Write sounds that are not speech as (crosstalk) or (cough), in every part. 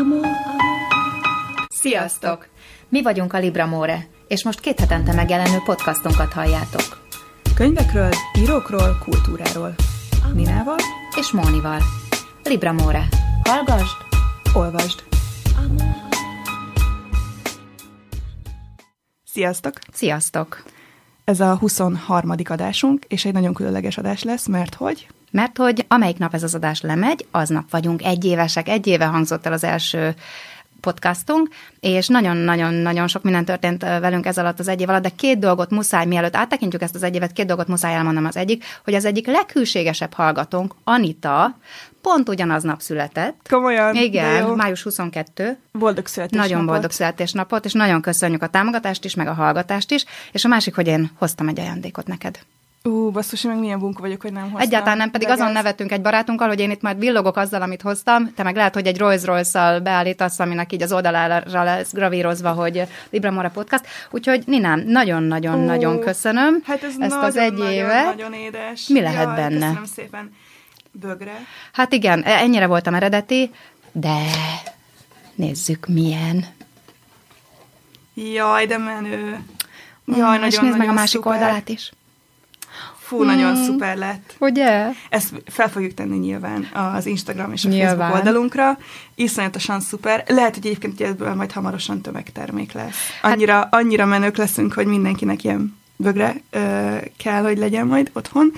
Amor. Sziasztok! Mi vagyunk a Libramore, és most két hetente megjelenő podcastunkat halljátok. Könyvekről, írókról, kultúráról. Ninával és Mónival. Libramore. Hallgasd, olvasd. Sziasztok! Sziasztok! Ez a 23. adásunk, és egy nagyon különleges adás lesz, mert hogy? Mert hogy amelyik nap ez az adás lemegy, aznap vagyunk egy évesek, egy éve hangzott el az első podcastunk, és nagyon-nagyon-nagyon sok minden történt velünk ez alatt az egy év alatt, de két dolgot muszáj, mielőtt áttekintjük ezt az egy évet, két dolgot muszáj elmondanom az egyik, hogy az egyik leghűségesebb hallgatónk, Anita, pont ugyanaznap született. Komolyan? Igen, május 22. Boldog születésnapot. Nagyon boldog születésnapot, és nagyon köszönjük a támogatást is, meg a hallgatást is, és a másik, hogy én hoztam egy ajándékot neked. Ú, basszus, én meg milyen bunka vagyok, hogy nem hoztam. Egyáltalán nem, pedig azon nevetünk egy barátunkkal, hogy én itt majd villogok azzal, amit hoztam, te meg lehet, hogy egy Rolls Royce-szal beállítasz, aminek így az oldalára lesz gravírozva, hogy Libramora Podcast. Úgyhogy Ninám, nagyon-nagyon-nagyon köszönöm hát ez ezt nagyon, az egy nagyon, évet. Nagyon édes. Mi lehet Jaj, benne? Köszönöm szépen. Bögre. Hát igen, ennyire voltam eredeti, de nézzük milyen. Jaj, de menő. Jaj, és nagyon, nézd meg a nagyon másik szuper. oldalát is. Fú, nagyon szuper lett. Ugye? Ezt fel fogjuk tenni nyilván az Instagram és a Nyilván. Facebook oldalunkra. Iszonyatosan szuper. Lehet, hogy egyébként ebből majd hamarosan tömegtermék lesz. Hát- Annyira, annyira menők leszünk, hogy mindenkinek ilyen bögre ö, kell, hogy legyen majd otthon,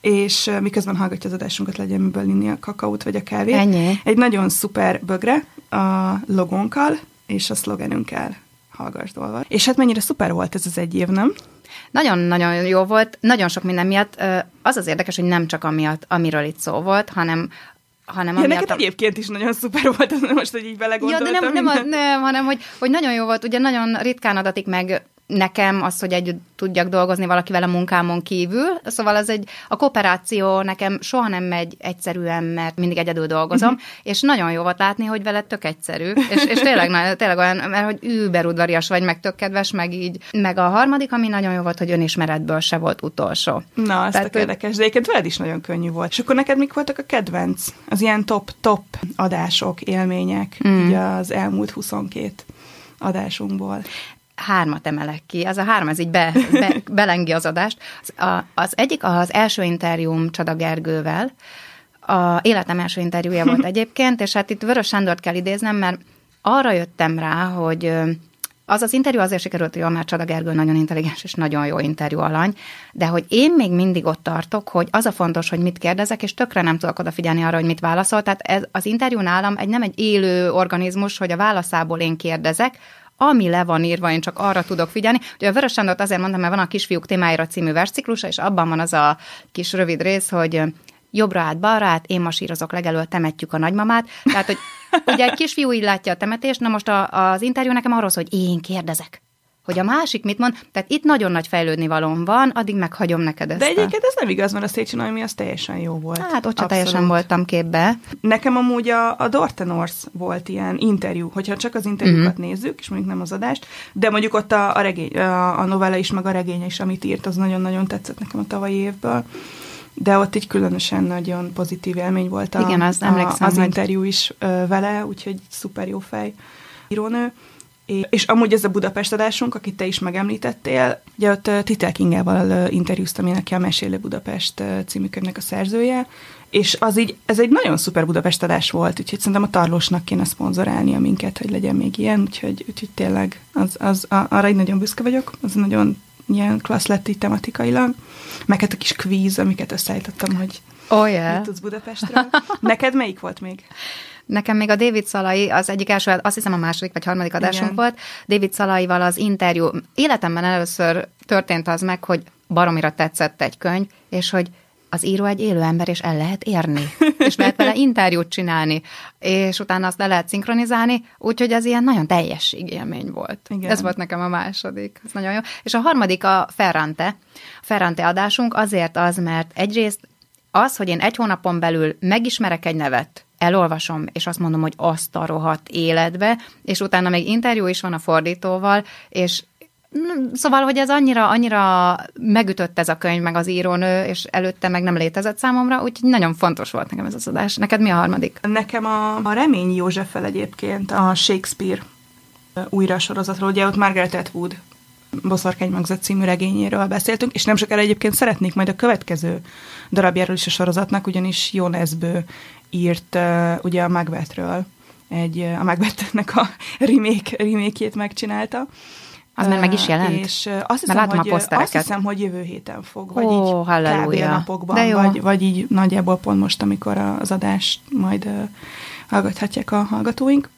és miközben hallgatja az adásunkat, legyen miből inni a kakaót vagy a kávét. Ennyi. Egy nagyon szuper bögre a logónkkal és a szlogenünkkel hallgassd olva. És hát mennyire szuper volt ez az egy év, nem? Nagyon-nagyon jó volt, nagyon sok minden miatt. Az az érdekes, hogy nem csak amiatt, amiről itt szó volt, hanem hanem Ja, neked a- egyébként is nagyon szuper volt, most, hogy így Ja, belegondoltam. de nem, nem, a, nem, hanem hogy, hogy nagyon jó volt, ugye nagyon ritkán adatik meg nekem az, hogy együtt tudjak dolgozni valakivel a munkámon kívül, szóval az egy, a kooperáció nekem soha nem megy egyszerűen, mert mindig egyedül dolgozom, Mhm. és nagyon jó volt látni, hogy veled tök egyszerű, és, és tényleg, (laughs) tényleg olyan, mert hogy überudvarias vagy, meg tök kedves, meg így. Meg a harmadik, ami nagyon jó volt, hogy önismeretből se volt utolsó. Na, ez tök érdekes, de egyébként veled is nagyon könnyű volt. És akkor neked mik voltak a kedvenc, az ilyen top-top adások, élmények, mm. így az elmúlt 22 adásunkból? Hármat emelek ki. Az a három, ez így be, be, (laughs) belengi az adást. Az, a, az egyik az első interjúm Csada Gergővel, a életem első interjúja volt (laughs) egyébként, és hát itt Vörös Sándort kell idéznem, mert arra jöttem rá, hogy az az interjú azért sikerült jól, mert Csada Gergő nagyon intelligens és nagyon jó interjú alany, de hogy én még mindig ott tartok, hogy az a fontos, hogy mit kérdezek, és tökre nem tudok odafigyelni arra, hogy mit válaszol. Tehát ez, az interjú nálam egy nem egy élő organizmus, hogy a válaszából én kérdezek, ami le van írva, én csak arra tudok figyelni. Ugye a Vörös Sándort azért mondtam, mert van a Kisfiúk témáira című versciklusa, és abban van az a kis rövid rész, hogy jobbra át, balra át, én masírozok legelől, temetjük a nagymamát. Tehát, hogy (laughs) ugye egy kisfiú így látja a temetést, na most a, az interjú nekem arról hogy én kérdezek. Hogy a másik mit mond, tehát itt nagyon nagy fejlődni valóm van, addig meghagyom neked ezt. De egyébként ez nem igaz, mert a Széchenyi Noémi az teljesen jó volt. Hát ott Abszolút. teljesen voltam képbe. Nekem amúgy a, a Dortenors volt ilyen interjú, hogyha csak az interjúkat Mhm. uh-huh. nézzük, és mondjuk nem az adást, de mondjuk ott a, a, regény, a, a novella is, meg a regény is, amit írt, az nagyon-nagyon tetszett nekem a tavalyi évből. De ott egy különösen nagyon pozitív élmény volt a, Igen, azt a, az hogy- interjú is ö, vele, úgyhogy szuper jó fej írónő. És, amúgy ez a Budapest adásunk, akit te is megemlítettél, ugye ott Titel Kingával interjúztam én, aki a Mesélő Budapest című könyvnek a szerzője, és az így, ez egy nagyon szuper Budapest adás volt, úgyhogy szerintem a Tarlósnak kéne szponzorálnia minket, hogy legyen még ilyen, úgyhogy, úgyhogy tényleg az, az, a, arra így nagyon büszke vagyok, az nagyon ilyen klassz lett így tematikailag, meg hát a kis kvíz, amiket összeállítottam, hogy Oh, mit yeah. tudsz Budapestről. Neked melyik volt még? (laughs) Nekem még a David Szalai, az egyik első, azt hiszem a második vagy harmadik adásunk Igen. volt, David Szalaival az interjú. Életemben először történt az meg, hogy baromira tetszett egy könyv, és hogy az író egy élő ember, és el lehet érni. (laughs) És lehet vele interjút csinálni, és utána azt le lehet szinkronizálni, úgyhogy ez ilyen nagyon teljességélmény volt. Igen. Ez volt nekem a második. Ez nagyon jó. És a harmadik a Ferrante. A Ferrante adásunk azért az, mert egyrészt az, hogy én egy hónapon belül megismerek egy nevet, elolvasom, és azt mondom, hogy azt a rohadt életbe, és utána még interjú is van a fordítóval, és Szóval, hogy ez annyira, annyira megütött ez a könyv, meg az írónő, és előtte meg nem létezett számomra, úgyhogy nagyon fontos volt nekem ez az adás. Neked mi a harmadik? Nekem a, a Remény Józseffel egyébként a Shakespeare újra sorozatról, ugye ott Margaret Atwood Boszorkány Magzat című regényéről beszéltünk, és nem sokára egyébként szeretnék majd a következő darabjáról is a sorozatnak, ugyanis Jó Nesbő írt ugye a Macbethről, egy, a Macbethnek a remake, remake megcsinálta. Az már meg is jelent? És azt hiszem, hogy, a azt hiszem, hogy jövő héten fog, vagy Ó, így kb. napokban, vagy, vagy így nagyjából pont most, amikor az adást majd hallgathatják a hallgatóink.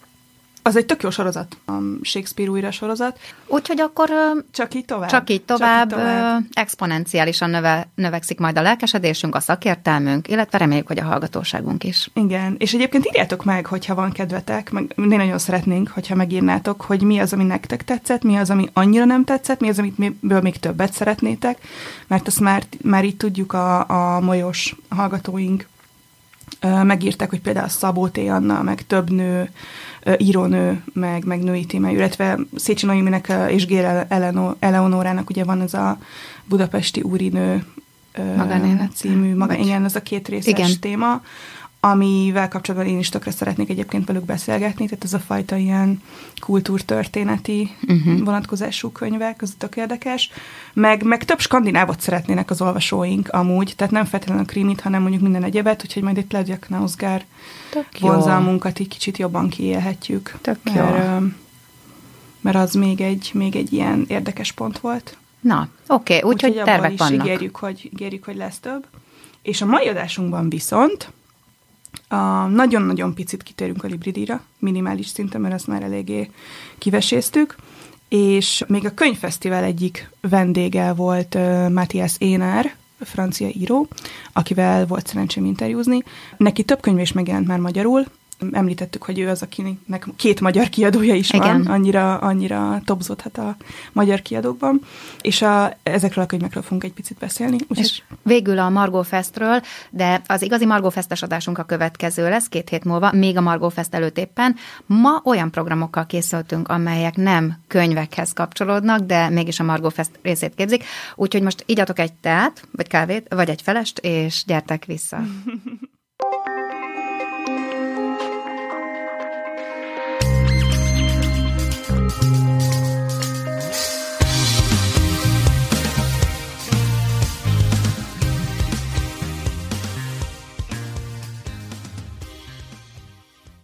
Az egy tök jó sorozat, a Shakespeare újra sorozat. Úgyhogy akkor csak így tovább. Csak így tovább, csak így tovább. exponenciálisan növe, növekszik majd a lelkesedésünk, a szakértelmünk, illetve reméljük, hogy a hallgatóságunk is. Igen, és egyébként írjátok meg, hogyha van kedvetek, meg mi nagyon szeretnénk, hogyha megírnátok, hogy mi az, ami nektek tetszett, mi az, ami annyira nem tetszett, mi az, amit miből még többet szeretnétek, mert azt már, már így tudjuk a, a molyos hallgatóink megírták, hogy például Szabó T. Anna, meg több nő, írónő, meg, meg női témájú, illetve Szécsi Noéminek és Gér Eleonorának ugye van ez a budapesti úrinő Magánélet című, maga, igen, ez a két részes igen. téma, amivel kapcsolatban én is tökre szeretnék egyébként velük beszélgetni, tehát ez a fajta ilyen kultúrtörténeti uh-huh. vonatkozású könyvek, az tök érdekes. Meg, meg több skandinávot szeretnének az olvasóink amúgy, tehát nem feltétlenül a krimit, hanem mondjuk minden egyebet, úgyhogy majd egy Ledjak Nausgár vonzalmunkat így kicsit jobban kiélhetjük. Tök jó. Mert, mert az még egy, még egy ilyen érdekes pont volt. Na, oké, okay, úgyhogy úgy, tervek is vannak. Ígérjük hogy, ígérjük, hogy lesz több. És a mai adásunkban viszont a, nagyon-nagyon picit kitérünk a Libridira, minimális szinten, mert azt már eléggé kiveséztük, és még a könyvfesztivál egyik vendége volt uh, Matthias Énár, francia író, akivel volt szerencsém interjúzni. Neki több könyv is megjelent már magyarul, említettük, hogy ő az, akinek két magyar kiadója is Igen. van, annyira, annyira topzódhat a magyar kiadókban, és a, ezekről a könyvekről fogunk egy picit beszélni. Úgyhogy... És végül a Margó Festről, de az igazi Margó Festes adásunk a következő lesz, két hét múlva, még a Margó Fest előtt éppen. Ma olyan programokkal készültünk, amelyek nem könyvekhez kapcsolódnak, de mégis a Margó Fest részét képzik, úgyhogy most igyatok egy teát, vagy kávét, vagy egy felest, és gyertek vissza. (laughs)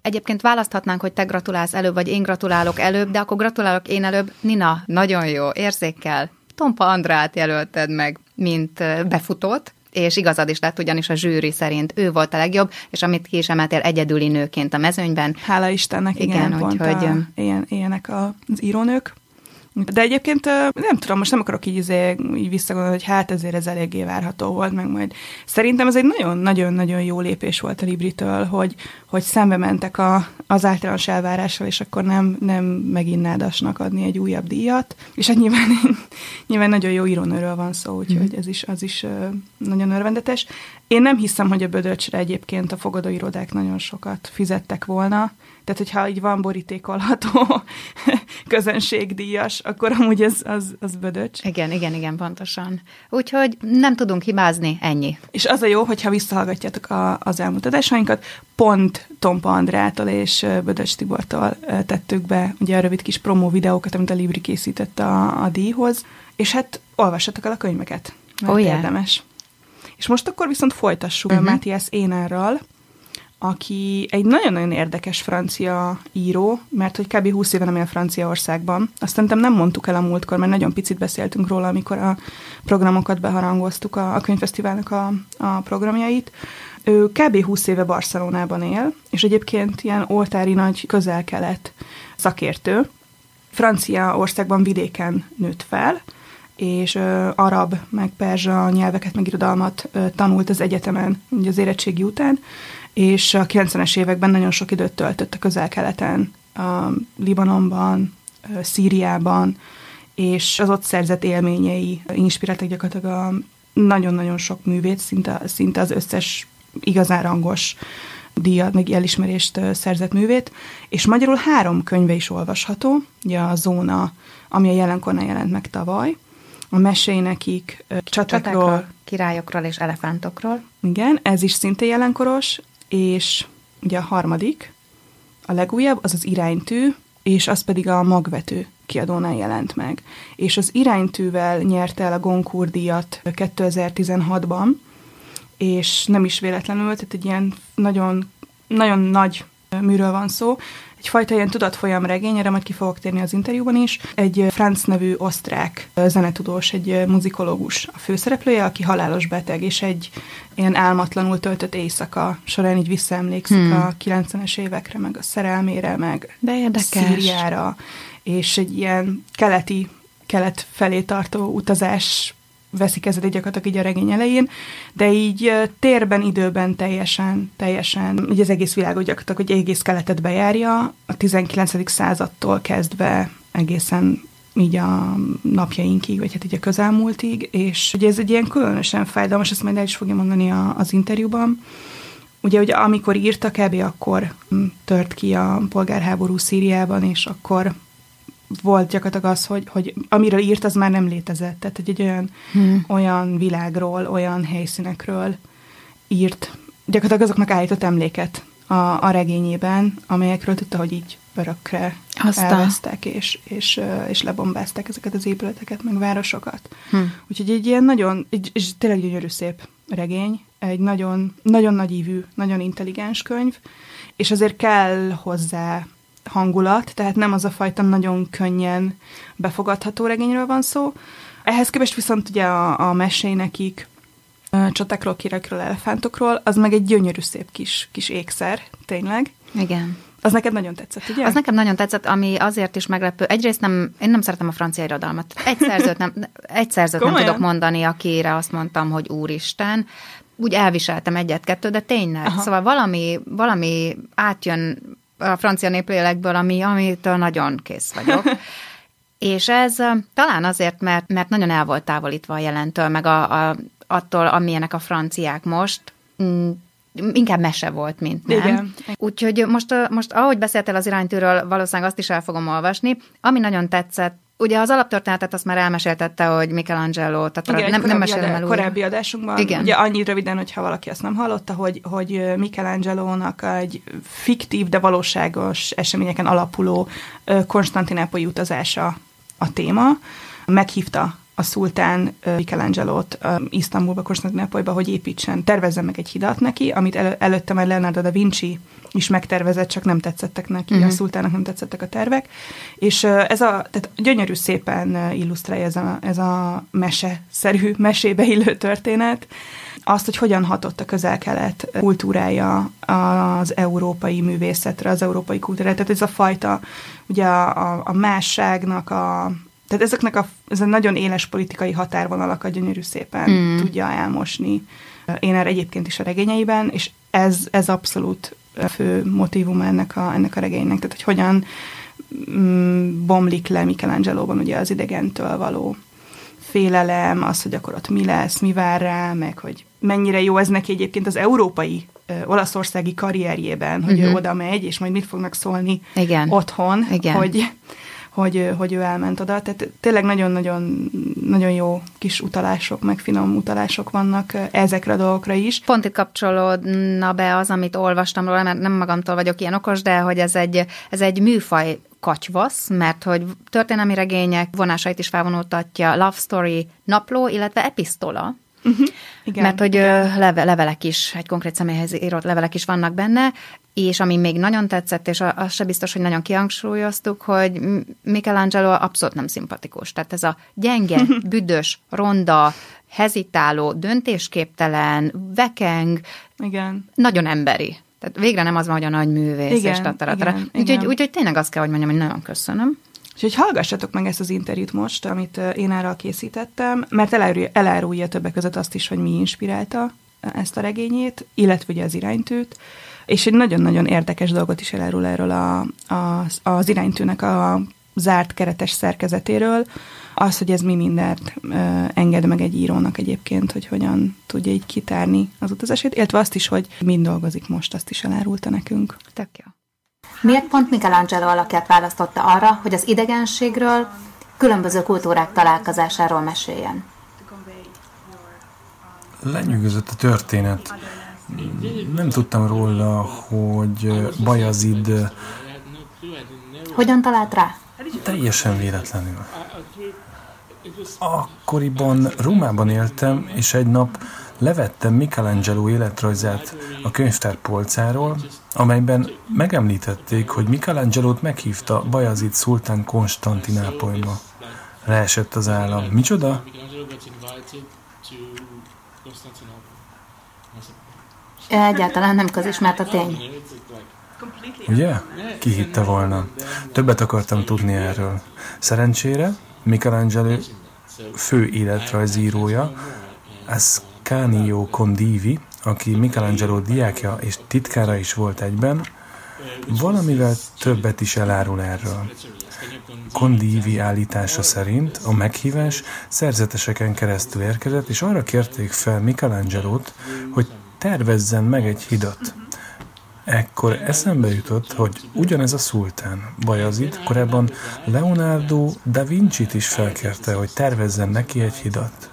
Egyébként választhatnánk, hogy te gratulálsz előbb, vagy én gratulálok előbb, de akkor gratulálok én előbb. Nina, nagyon jó, érzékel. Tompa Andrát jelölted meg, mint befutót, és igazad is lett, ugyanis a zsűri szerint ő volt a legjobb, és amit ki is emeltél egyedüli nőként a mezőnyben. Hála Istennek, igen, igen pont hogy... a, ilyen, ilyenek az írónők. De egyébként nem tudom, most nem akarok így, izé, így visszagondolni, hogy hát ezért ez eléggé várható volt, meg majd. Szerintem ez egy nagyon-nagyon-nagyon jó lépés volt a Libritől, hogy, hogy szembe mentek a, az általános elvárással, és akkor nem, nem megint nádasnak adni egy újabb díjat. És hát nyilván, (laughs) nyilván nagyon jó írónőről van szó, úgyhogy mm. ez is, az is nagyon örvendetes. Én nem hiszem, hogy a Bödöcsre egyébként a fogadóirodák nagyon sokat fizettek volna, tehát, hogyha így van borítékolható (laughs) közönségdíjas, akkor amúgy ez, az, az bödöcs. Igen, igen, igen, pontosan. Úgyhogy nem tudunk hibázni, ennyi. És az a jó, hogyha visszahallgatjátok a, az elmúlt adásainkat, pont Tompa Andrától és Bödöcs Tibortól tettük be ugye a rövid kis promó videókat, amit a Libri készített a, a díjhoz, és hát olvassatok el a könyveket, mert oh, yeah. érdemes. És most akkor viszont folytassuk uh-huh. Matthias Énárral, aki egy nagyon-nagyon érdekes francia író, mert hogy kb. 20 éve nem él Franciaországban. Azt szerintem nem mondtuk el a múltkor, mert nagyon picit beszéltünk róla, amikor a programokat beharangoztuk, a, a könyvfesztiválnak a, a programjait. Ő kb. 20 éve Barcelonában él, és egyébként ilyen oltári nagy közel-kelet szakértő. Francia országban vidéken nőtt fel, és ö, arab, meg perzsa nyelveket, meg irodalmat ö, tanult az egyetemen, ugye az érettségi után, és a 90-es években nagyon sok időt töltött a közel-keleten, a Libanonban, Szíriában, és az ott szerzett élményei inspiráltak gyakorlatilag a nagyon-nagyon sok művét, szinte, szinte az összes igazán rangos díjat, meg elismerést szerzett művét, és magyarul három könyve is olvasható, ugye a Zóna, ami a jelenkornál jelent meg tavaly, a mesénekik, csatákról, csatákról, királyokról és elefántokról. Igen, ez is szintén jelenkoros, és ugye a harmadik, a legújabb, az az iránytű, és az pedig a magvető kiadónál jelent meg. És az iránytűvel nyerte el a Goncourt díjat 2016-ban, és nem is véletlenül, tehát egy ilyen nagyon, nagyon nagy műről van szó. Egyfajta ilyen tudatfolyam regény, erre majd ki fogok térni az interjúban is. Egy Franz nevű osztrák zenetudós, egy muzikológus a főszereplője, aki halálos beteg, és egy ilyen álmatlanul töltött éjszaka során így visszaemlékszik hmm. a 90-es évekre, meg a szerelmére, meg De érdekes. Szíriára, és egy ilyen keleti, kelet felé tartó utazás veszi kezdetét gyakorlatilag így a regény elején, de így térben, időben teljesen, teljesen, ugye az egész világot gyakorlatilag, hogy egész keletet bejárja, a 19. századtól kezdve egészen így a napjainkig, vagy hát így a közelmúltig, és ugye ez egy ilyen különösen fájdalmas, ezt majd el is fogja mondani a, az interjúban, Ugye, hogy amikor írtak ebbe, akkor tört ki a polgárháború Szíriában, és akkor volt gyakorlatilag az, hogy, hogy amiről írt, az már nem létezett. Tehát, hogy egy olyan, hmm. olyan világról, olyan helyszínekről írt, gyakorlatilag azoknak állított emléket a, a regényében, amelyekről tudta, hogy így örökre Aztán. elvesztek, és, és, és lebombázták ezeket az épületeket, meg városokat. Hmm. Úgyhogy egy ilyen nagyon, egy, és tényleg gyönyörű szép regény, egy nagyon, nagyon nagy ívű, nagyon intelligens könyv, és azért kell hozzá hangulat, tehát nem az a fajta nagyon könnyen befogadható regényről van szó. Ehhez képest viszont ugye a, a mesénekik, csatákról, királyokról, elefántokról, az meg egy gyönyörű szép kis, kis ékszer, tényleg. Igen. Az neked nagyon tetszett, ugye? Az nekem nagyon tetszett, ami azért is meglepő. Egyrészt nem, én nem szeretem a francia irodalmat. Egy szerzőt nem, egy szerzőt nem tudok mondani, akire azt mondtam, hogy úristen. Úgy elviseltem egyet-kettő, de tényleg. Aha. Szóval valami, valami átjön a francia néplélekből, ami, amitől nagyon kész vagyok. (laughs) És ez talán azért, mert, mert nagyon el volt távolítva a jelentől, meg a, a, attól, amilyenek a franciák most, mm, inkább mese volt, mint nem. Igen. Úgyhogy most, most, ahogy beszéltél az iránytűről, valószínűleg azt is el fogom olvasni. Ami nagyon tetszett, Ugye az alaptörténetet azt már elmeséltette, hogy Michelangelo, tehát Igen, nem, nem mesélem el Korábbi adásunkban, Igen. ugye annyi röviden, hogyha valaki ezt nem hallotta, hogy, hogy Michelangelo-nak egy fiktív, de valóságos eseményeken alapuló Konstantinápolyi utazása a téma. Meghívta a szultán Michelangelo-t Isztambulba, Konstantinápolyba, hogy építsen, tervezzen meg egy hidat neki, amit el, előtte már Leonardo da Vinci is megtervezett, csak nem tetszettek neki, uh-huh. a szultának nem tetszettek a tervek. És ez a, tehát gyönyörű szépen illusztrálja ez a, ez a mese-szerű, (laughs) mesébe illő történet, azt, hogy hogyan hatott a közel-kelet kultúrája az európai művészetre, az európai kultúrára. Tehát ez a fajta, ugye a, a, a másságnak a, tehát ezeknek a, ez a nagyon éles politikai határvonalakat gyönyörű szépen mm. tudja elmosni. Én erre egyébként is a regényeiben, és ez, ez abszolút fő motivum ennek a, ennek a regénynek. Tehát, hogy hogyan mm, bomlik le Michelangelo-ban ugye az idegentől való félelem, az, hogy akkor ott mi lesz, mi vár rá, meg hogy mennyire jó ez neki egyébként az európai olaszországi karrierjében, hogy uh-huh. ő oda megy, és majd mit fognak szólni Igen. otthon, Igen. hogy hogy, hogy ő elment oda. Tehát tényleg nagyon-nagyon nagyon jó kis utalások, meg finom utalások vannak ezekre a dolgokra is. Pont itt kapcsolódna be az, amit olvastam róla, mert nem magamtól vagyok ilyen okos, de hogy ez egy, ez egy műfaj katyvasz, mert hogy történelmi regények vonásait is felvonultatja, love story, napló, illetve episztola, Uh-huh. Igen, Mert hogy igen. Leve, levelek is, egy konkrét személyhez írott levelek is vannak benne, és ami még nagyon tetszett, és az se biztos, hogy nagyon kihangsúlyoztuk, hogy Michelangelo abszolút nem szimpatikus. Tehát ez a gyenge, (laughs) büdös, ronda, hezitáló, döntésképtelen, vekeng, Igen. nagyon emberi. Tehát végre nem az van, hogy a nagy művész, igen, és tataratra. Úgyhogy, úgyhogy tényleg azt kell, hogy mondjam, hogy nagyon köszönöm. Úgyhogy hallgassatok meg ezt az interjút most, amit én erről készítettem, mert elárulja, elárulja többek között azt is, hogy mi inspirálta ezt a regényét, illetve ugye az iránytűt, és egy nagyon-nagyon érdekes dolgot is elárul erről a, a, az iránytűnek a zárt keretes szerkezetéről, az, hogy ez mi mindent ö, enged meg egy írónak egyébként, hogy hogyan tudja így kitárni az utazását, illetve azt is, hogy mind dolgozik most, azt is elárulta nekünk. Tök jó. Miért pont Michelangelo alakját választotta arra, hogy az idegenségről, különböző kultúrák találkozásáról meséljen? Lenyűgözött a történet. Nem tudtam róla, hogy Bajazid Hogyan talált rá? teljesen véletlenül. Akkoriban Rómában éltem, és egy nap levettem Michelangelo életrajzát a könyvtár polcáról, amelyben megemlítették, hogy Michelangelo-t meghívta Bajazid szultán Konstantinápolyba. Leesett az állam. Micsoda? Egyáltalán nem közismert a tény. Ugye? Ki hitte volna? Többet akartam tudni erről. Szerencsére Michelangelo fő életrajzírója, Ascanio Condivi, aki Michelangelo diákja és titkára is volt egyben, valamivel többet is elárul erről. Condivi állítása szerint a meghívás szerzeteseken keresztül érkezett, és arra kérték fel Michelangelo-t, hogy tervezzen meg egy hidat. Ekkor eszembe jutott, hogy ugyanez a szultán, Bajazid, korábban Leonardo da Vinci-t is felkérte, hogy tervezzen neki egy hidat.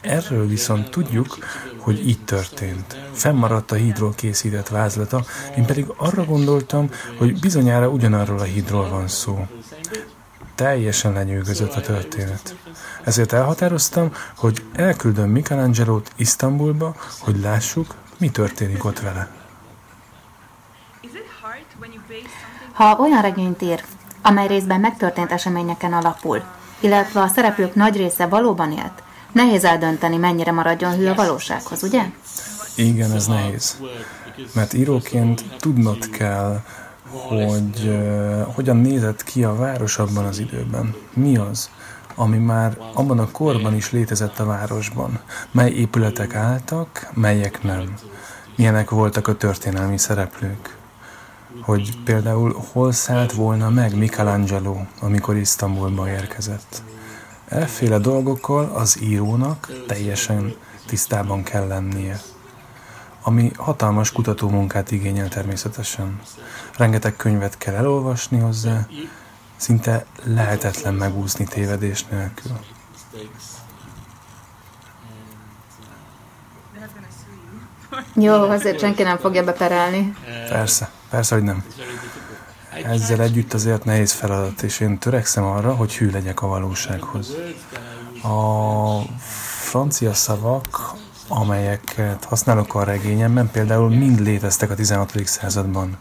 Erről viszont tudjuk, hogy így történt. Fennmaradt a hídról készített vázlata, én pedig arra gondoltam, hogy bizonyára ugyanarról a hídról van szó. Teljesen lenyűgözött a történet. Ezért elhatároztam, hogy elküldöm Michelangelo-t Isztambulba, hogy lássuk, mi történik ott vele. Ha olyan regényt ír, amely részben megtörtént eseményeken alapul, illetve a szereplők nagy része valóban élt, nehéz eldönteni, mennyire maradjon hű a valósághoz, ugye? Igen, ez nehéz. Mert íróként tudnod kell, hogy uh, hogyan nézett ki a város abban az időben. Mi az, ami már abban a korban is létezett a városban. Mely épületek álltak, melyek nem. Milyenek voltak a történelmi szereplők. Hogy például hol szállt volna meg Michelangelo, amikor Isztambulba érkezett. Efféle dolgokkal az írónak teljesen tisztában kell lennie. Ami hatalmas kutatómunkát igényel természetesen. Rengeteg könyvet kell elolvasni hozzá, szinte lehetetlen megúszni tévedés nélkül. Jó, azért senki nem fogja beperelni. Persze, persze, hogy nem. Ezzel együtt azért nehéz feladat, és én törekszem arra, hogy hű legyek a valósághoz. A francia szavak, amelyeket használok a regényemben, például mind léteztek a 16. században.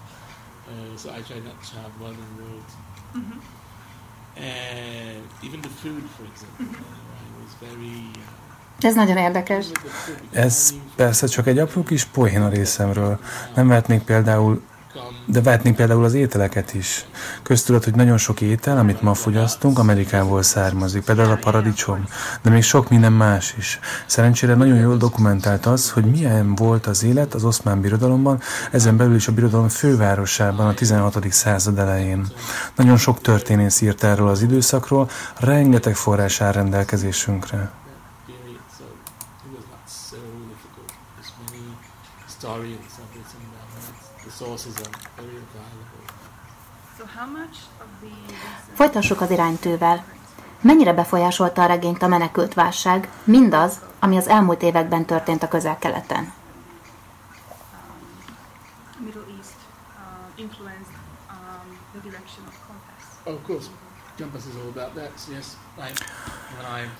Ez nagyon érdekes. Ez persze csak egy apró kis poén a részemről. Nem vehetnék például de vehetnénk például az ételeket is. Köztudott, hogy nagyon sok étel, amit ma fogyasztunk, Amerikából származik. Például a paradicsom, de még sok minden más is. Szerencsére nagyon jól dokumentált az, hogy milyen volt az élet az oszmán birodalomban, ezen belül is a birodalom fővárosában a 16. század elején. Nagyon sok történész írt erről az időszakról, rengeteg forrás áll rendelkezésünkre. Folytassuk az iránytővel. Mennyire befolyásolta a regényt a menekült válság, mindaz, ami az elmúlt években történt a közel-keleten?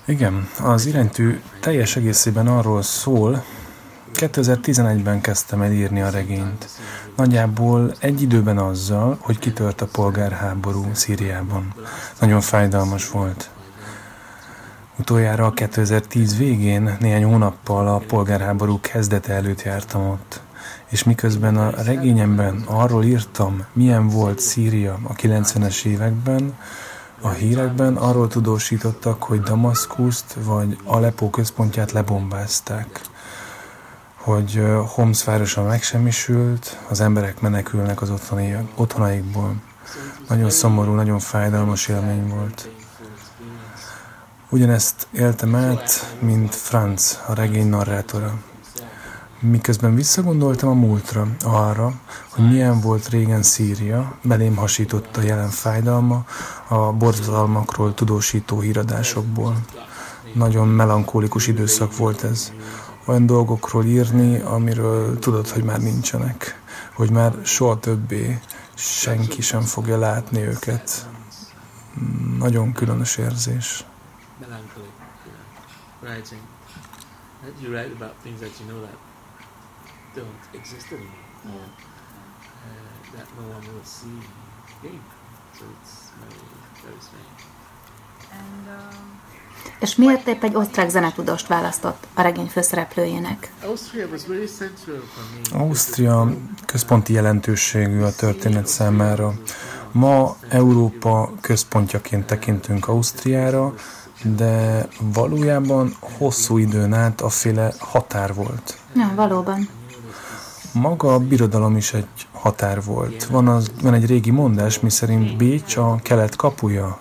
Igen, az iránytű teljes egészében arról szól, 2011-ben kezdtem el írni a regényt. Nagyjából egy időben azzal, hogy kitört a polgárháború Szíriában. Nagyon fájdalmas volt. Utoljára 2010 végén, néhány hónappal a polgárháború kezdete előtt jártam ott. És miközben a regényemben arról írtam, milyen volt Szíria a 90-es években, a hírekben arról tudósítottak, hogy Damaszkuszt vagy Aleppo központját lebombázták hogy Homs városa megsemmisült, az emberek menekülnek az otthoni, otthonaikból. Nagyon szomorú, nagyon fájdalmas élmény volt. Ugyanezt éltem át, mint Franz, a regény narrátora. Miközben visszagondoltam a múltra, arra, hogy milyen volt régen Szíria, belém hasított a jelen fájdalma a borzalmakról tudósító híradásokból. Nagyon melankólikus időszak volt ez. Olyan dolgokról írni, amiről tudod, hogy már nincsenek, hogy már soha többé senki sem fogja látni őket. Nagyon különös érzés. Melancholy, writing. You write about things that you know that don't exist anymore. Yeah. Uh, that no one will see again. So it's very, very strange. And, um, és miért épp egy osztrák zenetudost választott a regény főszereplőjének? Ausztria központi jelentőségű a történet számára. Ma Európa központjaként tekintünk Ausztriára, de valójában hosszú időn át a féle határ volt. Ja, valóban. Maga a birodalom is egy határ volt. Van, az, van egy régi mondás, miszerint Bécs a kelet kapuja.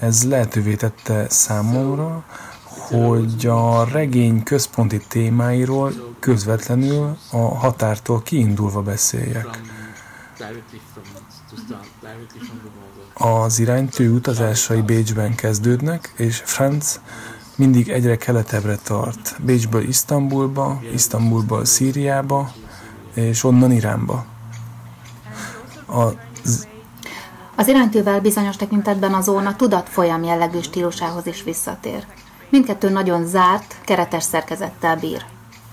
Ez lehetővé tette számomra, hogy a regény központi témáiról közvetlenül a határtól kiindulva beszéljek. Az iránytű utazásai Bécsben kezdődnek, és Franz mindig egyre keletebbre tart. Bécsből Isztambulba, Isztambulból Szíriába, és onnan Iránba. Az, az iránytűvel bizonyos tekintetben a zóna tudatfolyam jellegű stílusához is visszatér. Mindkettő nagyon zárt, keretes szerkezettel bír.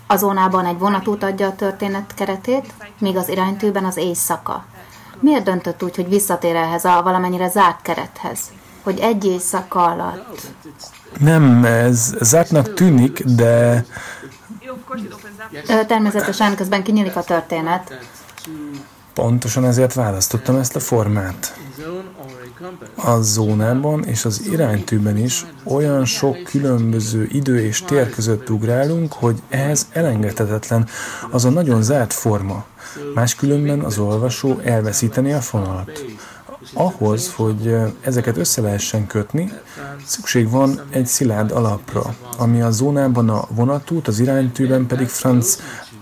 A zónában egy vonatút adja a történet keretét, míg az iránytűben az éjszaka. Miért döntött úgy, hogy visszatér ehhez a valamennyire zárt kerethez? Hogy egy éjszaka alatt nem, ez zártnak tűnik, de... Természetesen közben kinyílik a történet. Pontosan ezért választottam ezt a formát. A zónában és az iránytűben is olyan sok különböző idő és tér között ugrálunk, hogy ehhez elengedhetetlen az a nagyon zárt forma. Máskülönben az olvasó elveszíteni a fonalat. Ahhoz, hogy ezeket össze lehessen kötni, szükség van egy szilárd alapra, ami a zónában a vonatút, az iránytűben pedig Franz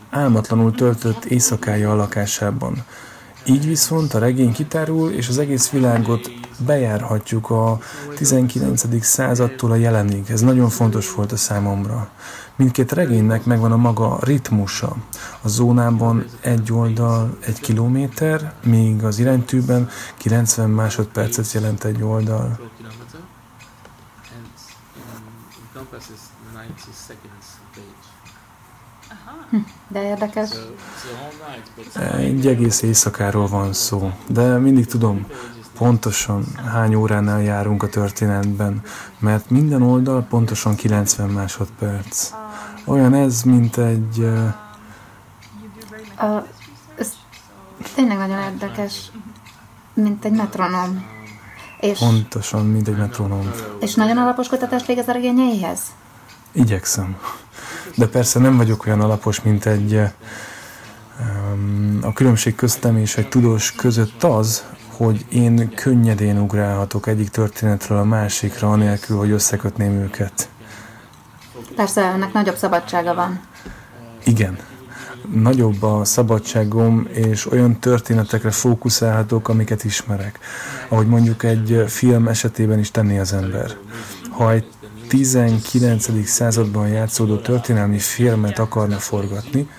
álmatlanul töltött éjszakája a lakásában. Így viszont a regény kitárul, és az egész világot bejárhatjuk a 19. századtól a jelenig. Ez nagyon fontos volt a számomra. Mindkét regénynek megvan a maga ritmusa. A zónában egy oldal egy kilométer, míg az iránytűben 90 másodpercet jelent egy oldal. De érdekes. Egy egész éjszakáról van szó, de mindig tudom, pontosan hány óránál járunk a történetben, mert minden oldal pontosan 90 másodperc. Olyan ez, mint egy... Uh... A, ez tényleg nagyon érdekes, mint egy metronom. És, Pontosan, mint egy metronom. És nagyon alapos kutatást végez a regényeihez? Igyekszem. De persze nem vagyok olyan alapos, mint egy... Um, a különbség köztem és egy tudós között az, hogy én könnyedén ugrálhatok egyik történetről a másikra, anélkül, hogy összekötném őket. Persze, ennek nagyobb szabadsága van. Igen. Nagyobb a szabadságom, és olyan történetekre fókuszálhatok, amiket ismerek. Ahogy mondjuk egy film esetében is tenni az ember. Ha egy 19. században játszódó történelmi filmet akarna forgatni,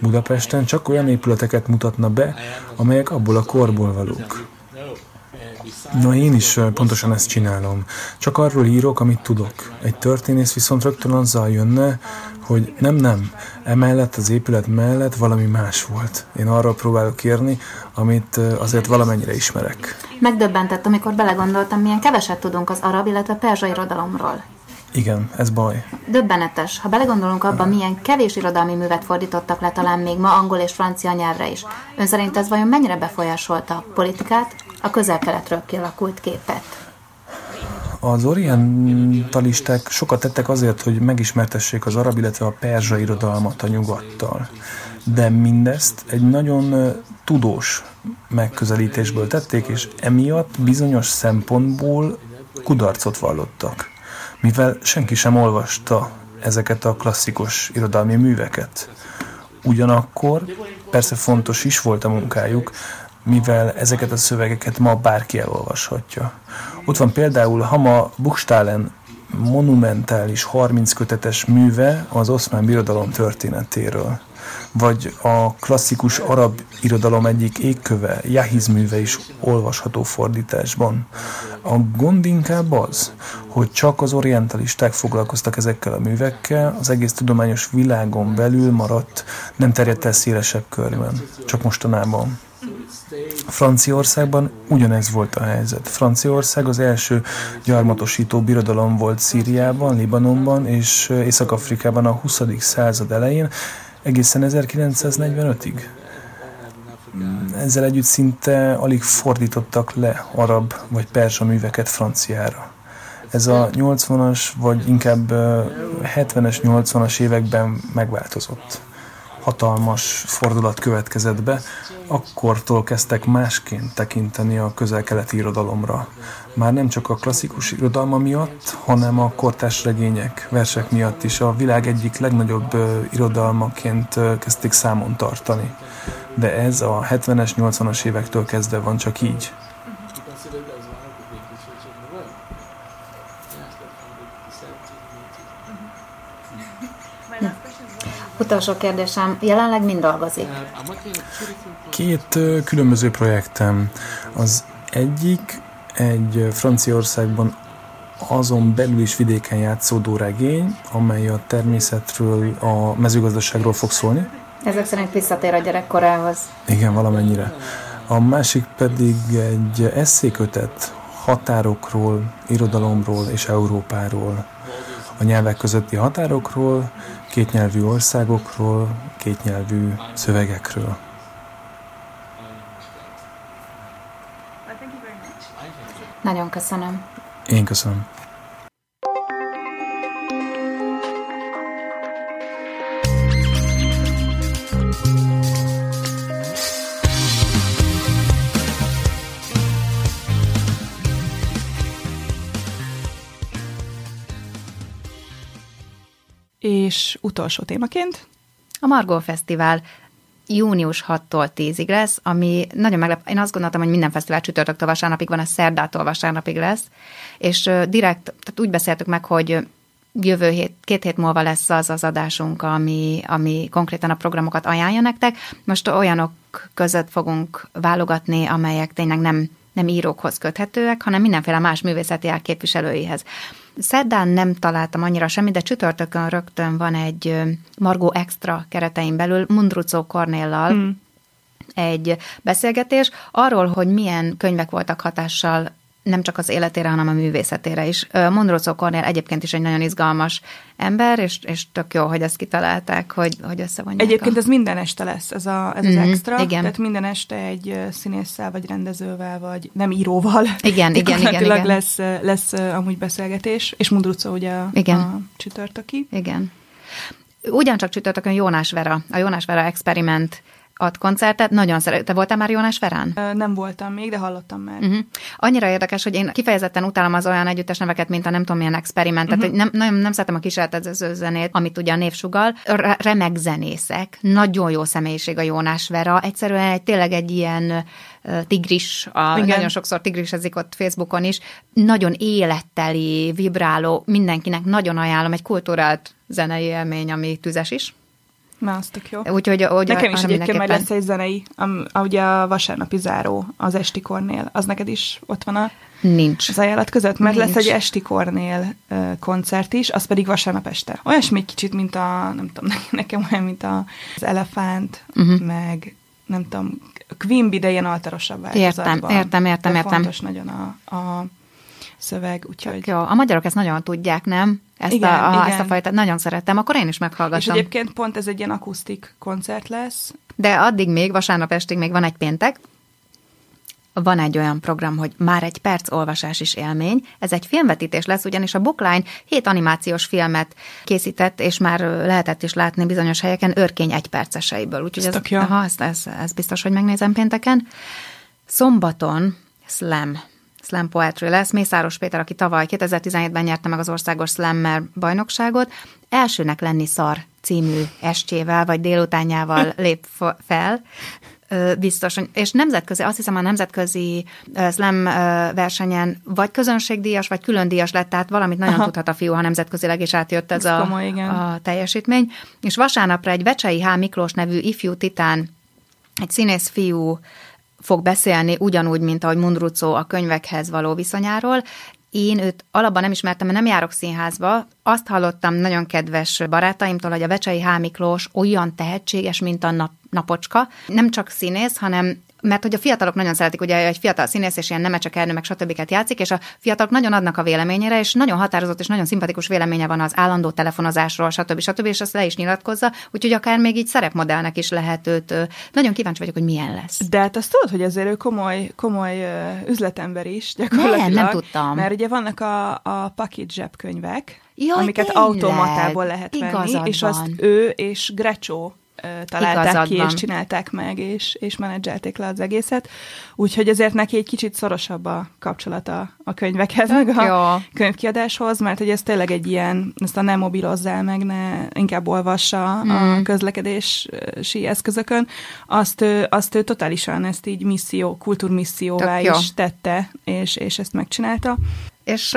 Budapesten csak olyan épületeket mutatna be, amelyek abból a korból valók. Na én is pontosan ezt csinálom. Csak arról írok, amit tudok. Egy történész viszont rögtön azzal jönne, hogy nem, nem, emellett az épület mellett valami más volt. Én arról próbálok írni, amit azért valamennyire ismerek. Megdöbbentett, amikor belegondoltam, milyen keveset tudunk az arab, illetve perzsai irodalomról. Igen, ez baj. Döbbenetes. Ha belegondolunk abba, milyen kevés irodalmi művet fordítottak le talán még ma angol és francia nyelvre is. Ön szerint ez vajon mennyire befolyásolta a politikát, a közel-keletről kialakult képet? Az orientalisták sokat tettek azért, hogy megismertessék az arab, illetve a perzsa irodalmat a nyugattal. de mindezt egy nagyon tudós megközelítésből tették, és emiatt bizonyos szempontból kudarcot vallottak, mivel senki sem olvasta ezeket a klasszikus irodalmi műveket. Ugyanakkor persze fontos is volt a munkájuk, mivel ezeket a szövegeket ma bárki elolvashatja. Ott van például Hama Buchstalen monumentális 30 kötetes műve az oszmán birodalom történetéről vagy a klasszikus arab irodalom egyik égköve, Jahiz műve is olvasható fordításban. A gond inkább az, hogy csak az orientalisták foglalkoztak ezekkel a művekkel, az egész tudományos világon belül maradt, nem terjedt el szélesebb körben, csak mostanában. Franciaországban ugyanez volt a helyzet. Franciaország az első gyarmatosító birodalom volt Szíriában, Libanonban és Észak-Afrikában a 20. század elején, egészen 1945-ig. Ezzel együtt szinte alig fordítottak le arab vagy persa műveket franciára. Ez a 80-as, vagy inkább 70-es, 80-as években megváltozott. Hatalmas fordulat következett be, akkortól kezdtek másként tekinteni a közel-keleti irodalomra. Már nem csak a klasszikus irodalma miatt, hanem a kortárs regények, versek miatt is a világ egyik legnagyobb irodalmaként kezdték számon tartani. De ez a 70-es, 80-as évektől kezdve van csak így. Utolsó kérdésem, jelenleg mind dolgozik? Két különböző projektem. Az egyik egy Franciaországban azon belül is vidéken játszódó regény, amely a természetről, a mezőgazdaságról fog szólni. Ezek szerint visszatér a gyerekkorához. Igen, valamennyire. A másik pedig egy eszékötet határokról, irodalomról és Európáról, a nyelvek közötti határokról, kétnyelvű országokról, kétnyelvű szövegekről. Nagyon köszönöm. Én köszönöm. És utolsó témaként? A Margó Fesztivál június 6-tól 10-ig lesz, ami nagyon meglep. Én azt gondoltam, hogy minden fesztivál csütörtöktől vasárnapig van, a szerdától vasárnapig lesz, és direkt, tehát úgy beszéltük meg, hogy jövő hét, két hét múlva lesz az az adásunk, ami, ami konkrétan a programokat ajánlja nektek. Most olyanok között fogunk válogatni, amelyek tényleg nem, nem írókhoz köthetőek, hanem mindenféle más művészeti képviselőihez. Szerdán nem találtam annyira semmit, de csütörtökön rögtön van egy Margó Extra keretein belül Mundrucó Kornéllal, hmm. egy beszélgetés arról, hogy milyen könyvek voltak hatással nem csak az életére, hanem a művészetére is. Mondrocó Kornél egyébként is egy nagyon izgalmas ember, és, és tök jó, hogy ezt kitalálták, hogy, hogy összevonják. Egyébként a... ez minden este lesz, ez, a, ez mm-hmm, az mhm, extra. Igen. Tehát minden este egy színésszel, vagy rendezővel, vagy nem íróval. Igen, igen, igen, igen. lesz, lesz amúgy beszélgetés, és Mondrocó ugye igen. a csütörtöki. Igen. Ugyancsak csütörtökön Jónás Vera, a Jónás Vera Experiment ad koncertet. Nagyon szeret. Te voltál már Jónás Ferán? Nem voltam még, de hallottam már. Uh-huh. Annyira érdekes, hogy én kifejezetten utálom az olyan együttes neveket, mint a nem tudom milyen experiment. Uh-huh. Tehát, nem, nem, nem szeretem a kísérletező zenét, amit ugye a név sugal. Remek zenészek, nagyon jó személyiség a Jónás Vera. Egyszerűen egy, tényleg egy ilyen tigris, a, nagyon sokszor tigrisezik ott Facebookon is, nagyon életteli, vibráló, mindenkinek nagyon ajánlom, egy kultúrált zenei élmény, ami tüzes is. Na, az tök jó. Úgyhogy, hogy Nekem is egyébként majd lesz egy zenei, a, ugye a vasárnapi záró az Esti Kornél. Az neked is ott van a Nincs. Az ajánlat között, mert Nincs. lesz egy Esti Kornél uh, koncert is, az pedig vasárnap este. Olyasmi kicsit, mint a, nem tudom, (laughs) nekem olyan, mint a, az Elefánt, uh-huh. meg nem tudom, Quimby, de ilyen alterosabb változatban. Értem, értem, értem, értem. Fontos nagyon a, a szöveg, úgyhogy... Jó, a magyarok ezt nagyon tudják, nem? Ezt, igen, a, a, igen. ezt a fajtát nagyon szerettem, akkor én is meghallgatom. És egyébként pont ez egy ilyen akusztik koncert lesz. De addig még, vasárnap estig még van egy péntek, van egy olyan program, hogy már egy perc olvasás is élmény. Ez egy filmvetítés lesz, ugyanis a Bookline hét animációs filmet készített, és már lehetett is látni bizonyos helyeken örkény egyperceseiből. Úgyhogy ez, ez, aha, ez, ez, ez biztos, hogy megnézem pénteken. Szombaton Slam slam poetry lesz. Mészáros Péter, aki tavaly 2017-ben nyerte meg az országos slammer bajnokságot, elsőnek lenni szar című estjével, vagy délutánjával (laughs) lép fel biztos, és nemzetközi, azt hiszem a nemzetközi slam versenyen vagy közönségdíjas, vagy külön díjas lett, tehát valamit nagyon Aha. tudhat a fiú, ha nemzetközileg is átjött ez, ez a, komoly, igen. a teljesítmény. És vasárnapra egy Vecsei H. Miklós nevű ifjú titán, egy színész fiú fog beszélni ugyanúgy, mint ahogy Mundrucó a könyvekhez való viszonyáról. Én őt alapban nem ismertem, mert nem járok színházba. Azt hallottam nagyon kedves barátaimtól, hogy a Vecsei H. Olyan tehetséges, mint a nap, napocska. Nem csak színész, hanem mert hogy a fiatalok nagyon szeretik, ugye egy fiatal színész és ilyen nemecsek ernő, meg stb. játszik, és a fiatalok nagyon adnak a véleményére, és nagyon határozott és nagyon szimpatikus véleménye van az állandó telefonozásról, stb. stb. és azt le is nyilatkozza, úgyhogy akár még így szerepmodellnek is lehet őt. Nagyon kíváncsi vagyok, hogy milyen lesz. De hát azt tudod, hogy azért ő komoly, komoly üzletember is, gyakorlatilag. Nem, nem tudtam. Mert ugye vannak a, a paket zsebkönyvek, Jaj, amiket tényleg? automatából lehet Igazad venni, és azt ő és Grecsó találták Igazad ki, és csinálták meg, és, és menedzselték le az egészet. Úgyhogy ezért neki egy kicsit szorosabb a kapcsolata a könyvekhez, meg a jó. könyvkiadáshoz, mert hogy ez tényleg egy ilyen, ezt a nem mobilozzál meg, ne inkább olvassa mm. a hmm. közlekedési eszközökön, azt, azt ő totálisan ezt így misszió, kultúrmisszióvá is tette, és, és ezt megcsinálta. És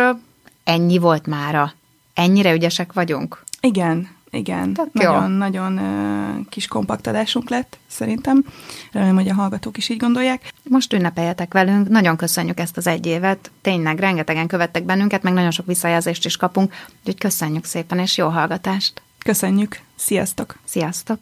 ennyi volt mára. Ennyire ügyesek vagyunk? Igen, igen, nagyon-nagyon nagyon, kis kompaktadásunk lett, szerintem. Remélem, hogy a hallgatók is így gondolják. Most ünnepeljetek velünk, nagyon köszönjük ezt az egy évet, tényleg rengetegen követtek bennünket, meg nagyon sok visszajelzést is kapunk, úgyhogy köszönjük szépen, és jó hallgatást! Köszönjük, sziasztok! Sziasztok!